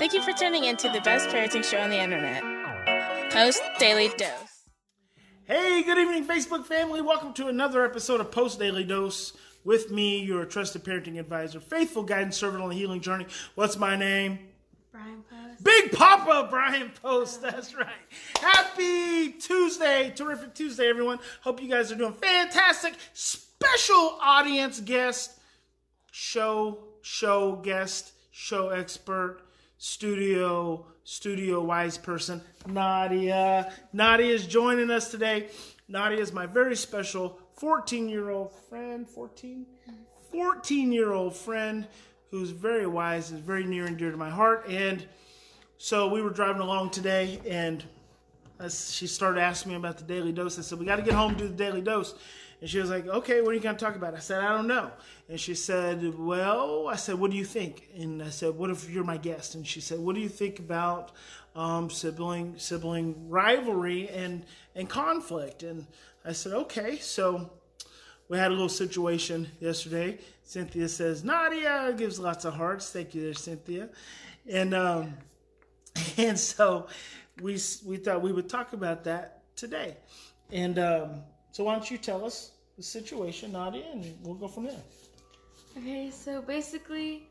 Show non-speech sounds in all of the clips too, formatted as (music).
Thank you for tuning in to the best parenting show on the internet, Post Daily Dose. Hey, good evening, Facebook family. Welcome to another episode of Post Daily Dose with me, your trusted parenting advisor, faithful guidance servant on the healing journey. What's my name? Bryan Post. Big Papa Bryan Post. That's right. Happy Tuesday. Terrific Tuesday, everyone. Hope you guys are doing fantastic. Special audience guest, show, show guest, show expert, studio, studio wise person, Nadia. Nadia is joining us today. Nadia is my very special 14 year old friend. 14? 14 year old friend who's very wise is very near and dear to my heart. And so we were driving along today, and she started asking me about the daily dose. I said, We got to get home and do the daily dose. And she was like, Okay, what are you going to talk about? I said, I don't know. And she said, Well, I said, What do you think? And I said, What if you're my guest? And she said, What do you think about um, sibling sibling rivalry and and conflict? And I said, Okay. So we had a little situation yesterday. Cynthia says, Nadia gives lots of hearts. Thank you there, Cynthia. And um, (laughs) and so we we thought we would talk about that today. And um, so why don't you tell us the situation, Nadia, and we'll go from there. Okay, so basically,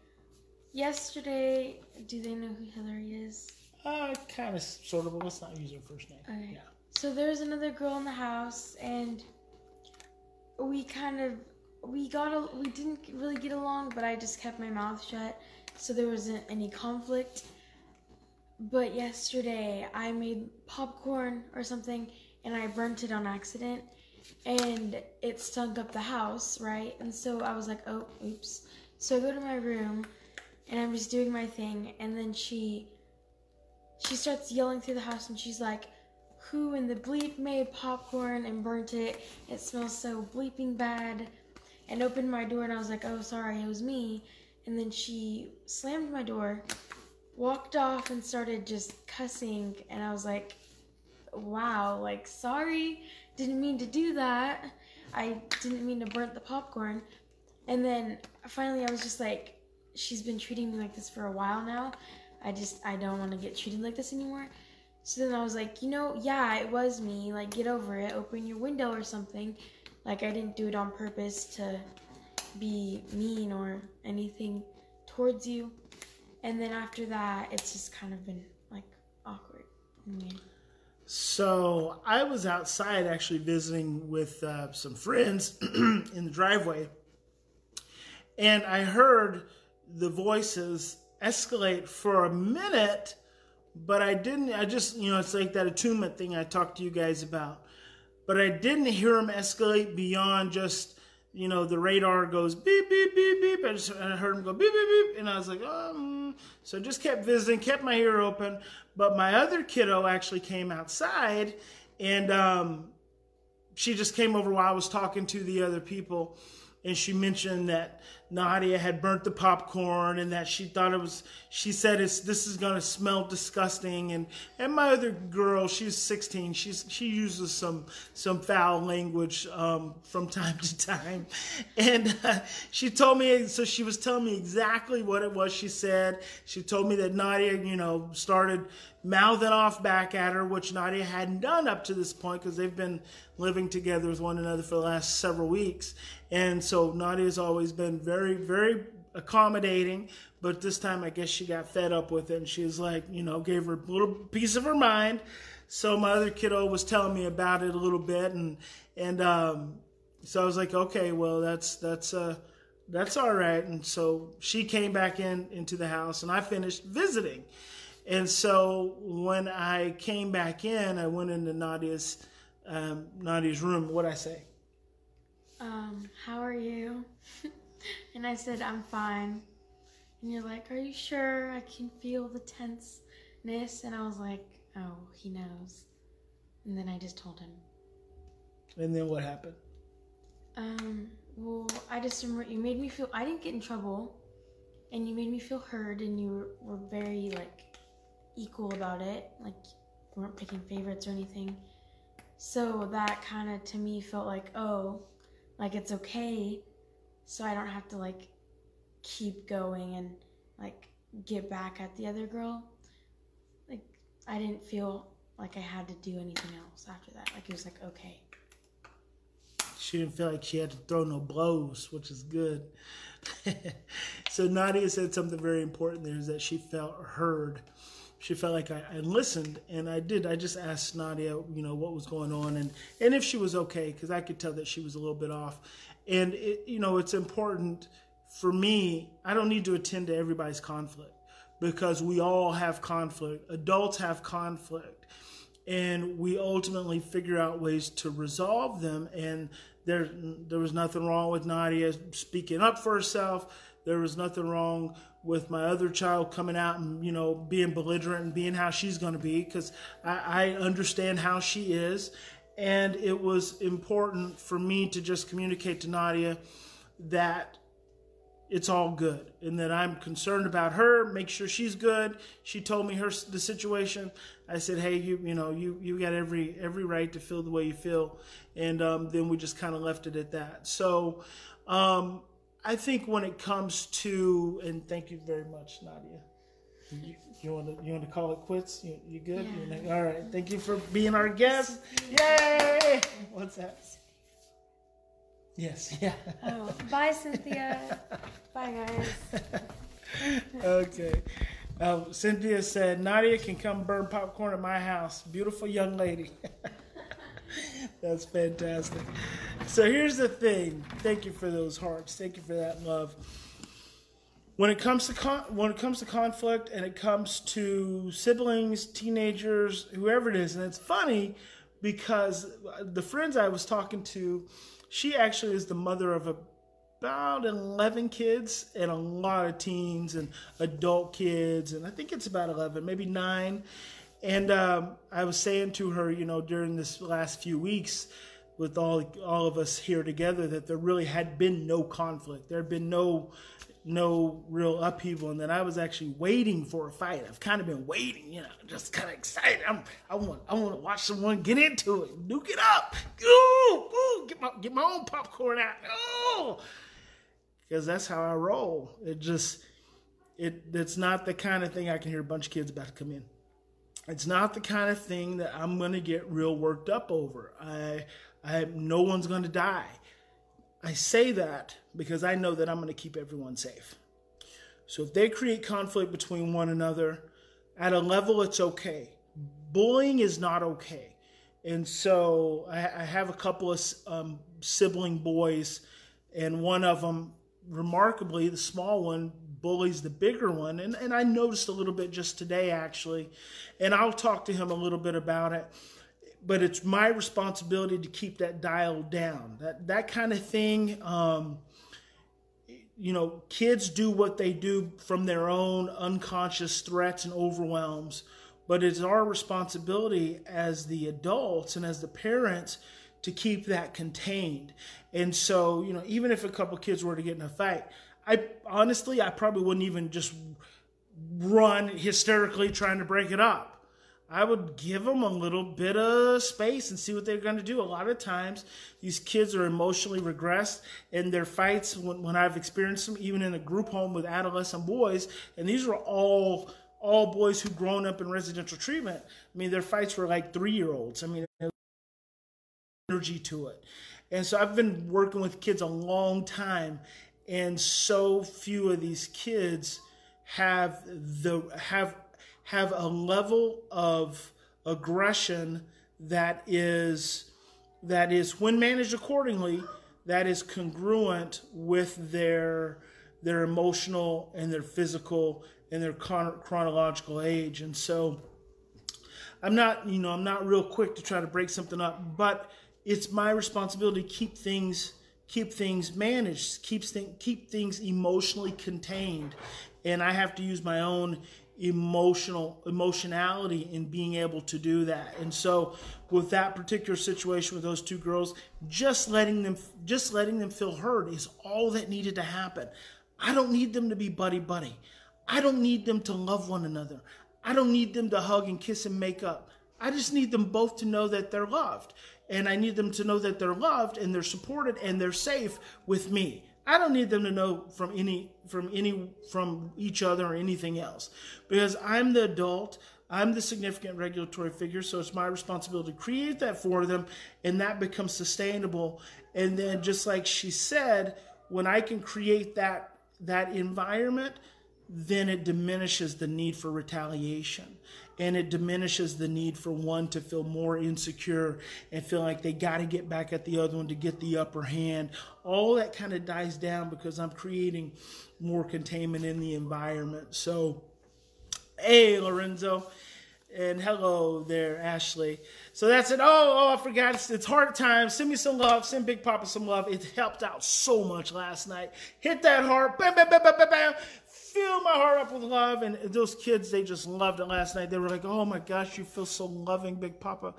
yesterday, do they know who Hillary is? Uh, kind of, sort of, but let's not use her first name. Okay. Yeah. So there's another girl in the house, and we kind of we got a, we didn't really get along, but I just kept my mouth shut, so there wasn't any conflict. But yesterday I made popcorn or something, and I burnt it on accident, and it stunk up the house, right? And so I was like, oh, oops. So I go to my room, and I'm just doing my thing, and then she she starts yelling through the house, and she's like who in the bleep made popcorn and burnt it. It smells so bleeping bad. And opened my door and I was like, oh, sorry, it was me. And then she slammed my door, walked off, and started just cussing. And I was like, wow, like, sorry, didn't mean to do that. I didn't mean to burn the popcorn. And then finally, I was just like, she's been treating me like this for a while now. I just, I don't want to get treated like this anymore. So then I was like, you know, yeah, it was me. Like, get over it. Open your window or something. Like, I didn't do it on purpose to be mean or anything towards you. And then after that, it's just kind of been like awkward. and weird. So I was outside actually visiting with uh, some friends (clears throat) in the driveway, and I heard the voices escalate for a minute, but I didn't. I just, you know, it's like that attunement thing I talked to you guys about. But I didn't hear them escalate beyond just, you know, the radar goes beep, beep, beep, beep. I just I heard them go beep, beep, beep. And I was like, um, so just kept visiting, kept my ear open. But my other kiddo actually came outside and um, she just came over while I was talking to the other people. And she mentioned that Nadia had burnt the popcorn and that she thought it was, she said it's, this is going to smell disgusting. And, and my other girl, she's 16, she's, she uses some, some foul language um, from time to time. (laughs) And uh, she told me, so she was telling me exactly what it was she said. She told me that Nadia, you know, started mouthing off back at her, which Nadia hadn't done up to this point because they've been living together with one another for the last several weeks. And so Nadia's always been very, very very accommodating. But this time, I guess she got fed up with it, and she was like, you know, gave her a little piece of her mind. So my other kiddo was telling me about it a little bit, and and um, so I was like, okay, well, that's that's uh, that's all right. And so she came back in into the house, and I finished visiting. And so when I came back in, I went into Nadia's um, Nadia's room. What'd I say? Um, how are you? (laughs) and I said, I'm fine. And you're like, Are you sure? I can feel the tenseness. And I was like, Oh, he knows. And then I just told him. And then what happened? Um, well, I just remember you made me feel, I didn't get in trouble. And you made me feel heard, and you were, were very, like, equal about it. Like, you weren't picking favorites or anything. So that kind of, to me, felt like, oh, like it's okay so I don't have to like keep going and like get back at the other girl. Like I didn't feel like I had to do anything else after that. Like it was like okay. She didn't feel like she had to throw no blows, which is good. (laughs) so Nadia said something very important there is that she felt heard. She felt like I, I, listened, and I did. I just asked Nadia, you know, what was going on, and and if she was okay, because I could tell that she was a little bit off. And it, you know, it's important for me. I don't need to attend to everybody's conflict because we all have conflict. Adults have conflict, and we ultimately figure out ways to resolve them. And there, there was nothing wrong with Nadia speaking up for herself. There was nothing wrong with my other child coming out and you know being belligerent and being how she's going to be because I, I understand how she is, and it was important for me to just communicate to Nadia that it's all good and that I'm concerned about her, make sure she's good. She told me her the situation. I said, "Hey, you you know, you you got every every right to feel the way you feel." And um, then we just kind of left it at that. So um, I think when it comes to and thank you very much, Nadia. You, you want to you want to call it quits? You, you good? Yeah. All right. Thank you for being our guest. Yay! What's that? Yes. Yeah. Oh, bye, Cynthia. bye, guys. okay. Um, Cynthia said Nadia can come burn popcorn at my house. Beautiful young lady. (laughs) That's fantastic. So here's the thing. Thank you for those hearts. Thank you for that love. When it comes to con- when it comes to conflict and it comes to siblings, teenagers, whoever it is, and it's funny because the friends I was talking to, she actually is the mother of about 11 kids and a lot of teens and adult kids and i think it's about 11 maybe 9 and um, i was saying to her you know during this last few weeks with all all of us here together that there really had been no conflict there had been no no real upheaval and that I was actually waiting for a fight. I've kind of been waiting, you know, just kind of excited. I'm, I want I want to watch someone get into it, nuke it up. Ooh, ooh, get my get my own popcorn out. Because that's how I roll. It just it it's not the kind of thing I can hear a bunch of kids about to come in. It's not the kind of thing that I'm going to get real worked up over. I I no one's going to die. I say that because I know that I'm going to keep everyone safe. So if they create conflict between one another, at a level, it's okay. Bullying is not okay. And so I, I have a couple of um, sibling boys, and one of them, remarkably, the small one, bullies the bigger one. And, and I noticed a little bit just today, actually. And I'll talk to him a little bit about it but it's my responsibility to keep that dial down. That that kind of thing. Um, you know, kids do what they do from their own unconscious threats and overwhelms, but it's our responsibility as the adults and as the parents to keep that contained. And so, you know, even if a couple kids were to get in a fight, I honestly, I probably wouldn't even just run hysterically trying to break it up. I would give them a little bit of space and see what they're going to do. A lot of times, these kids are emotionally regressed in their fights. When, when I've experienced them, even in a group home with adolescent boys, and these were all all boys who've grown up in residential treatment. I mean, their fights were like three year olds. I mean, energy to it. And so I've been working with kids a long time, and so few of these kids have the have have a level of aggression that is that is when managed accordingly that is congruent with their their emotional and their physical and their chron- chronological age. And so i'm not you know i'm not real quick to try to break something up but it's my responsibility to keep things keep things managed keep, th- keep things emotionally contained. And i have to use my own emotional emotionality in being able to do that. And so with that particular situation with those two girls, just letting them just letting them feel heard is all that needed to happen. I don't need them to be buddy buddy. I don't need them to love one another. I don't need them to hug and kiss and make up. I just need them both to know that they're loved. And I need them to know that they're loved and they're supported and they're safe with me. I don't need them to know from any from any from each other or anything else because I'm the adult. I'm the significant regulatory figure, so it's my responsibility to create that for them, and that becomes sustainable. And then, just like she said, when I can create that that environment, then it diminishes the need for retaliation and it diminishes the need for one to feel more insecure and feel like they got to get back at the other one to get the upper hand. All that kind of dies down because I'm creating more containment in the environment. So, hey, Lorenzo. And hello there, Ashley. So that's it. Oh, oh, I forgot. It's, it's heart time. Send me some love. Send Big Papa some love. It helped out so much last night. Hit that heart. Bam, bam, bam, bam, bam, bam fill my heart up with love. And those kids, they just loved it last night. They were like, "Oh my gosh, you feel so loving, Big Papa."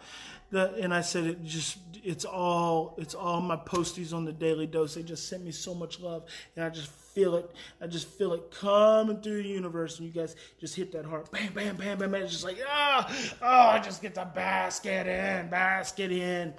The, and I said, "It just, it's all, it's all my posties on the daily dose. They just sent me so much love, and I just feel it. I just feel it coming through the universe. And you guys just hit that heart, bam, bam, bam, bam. And it's just like, ah, oh, oh, I just get the basket in, basket in."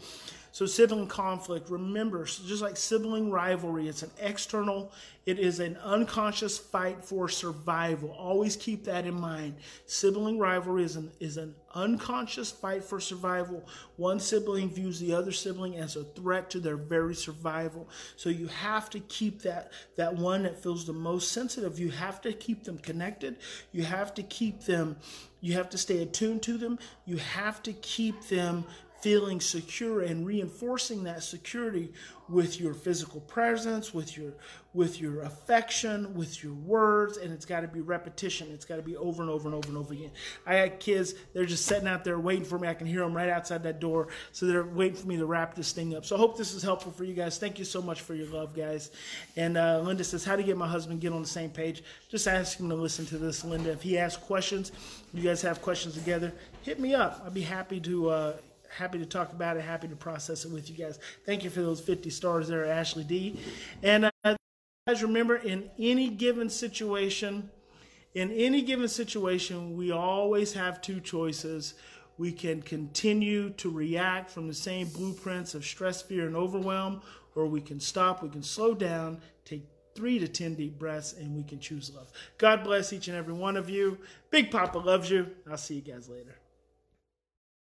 So sibling conflict, remember, just like sibling rivalry, it's an external, it is an unconscious fight for survival. Always keep that in mind. Sibling rivalry is an, is an unconscious fight for survival. One sibling views the other sibling as a threat to their very survival. So you have to keep that, that one that feels the most sensitive. You have to keep them connected. You have to keep them, you have to stay attuned to them. You have to keep them feeling secure and reinforcing that security with your physical presence with your with your affection with your words and it's got to be repetition. It's got to be over and over and over and over again. I had kids they're just sitting out there waiting for me. I can hear them right outside that door so they're waiting for me to wrap this thing up. So i hope this is helpful for you guys. Thank you so much for your love guys. And uh, linda says how to get my husband get on the same page? Just ask him to listen to this linda. If he has questions you guys have questions together hit me up. I'd be happy to uh, happy to talk about it, happy to process it with you guys. Thank you for those 50 stars there, Ashley D. And uh, guys, remember, in any given situation, in any given situation, we always have two choices. We can continue to react from the same blueprints of stress, fear, and overwhelm, or we can stop, we can slow down, take three to 10 deep breaths, and we can choose love. God bless each and every one of you. Big Papa loves you. I'll see you guys later.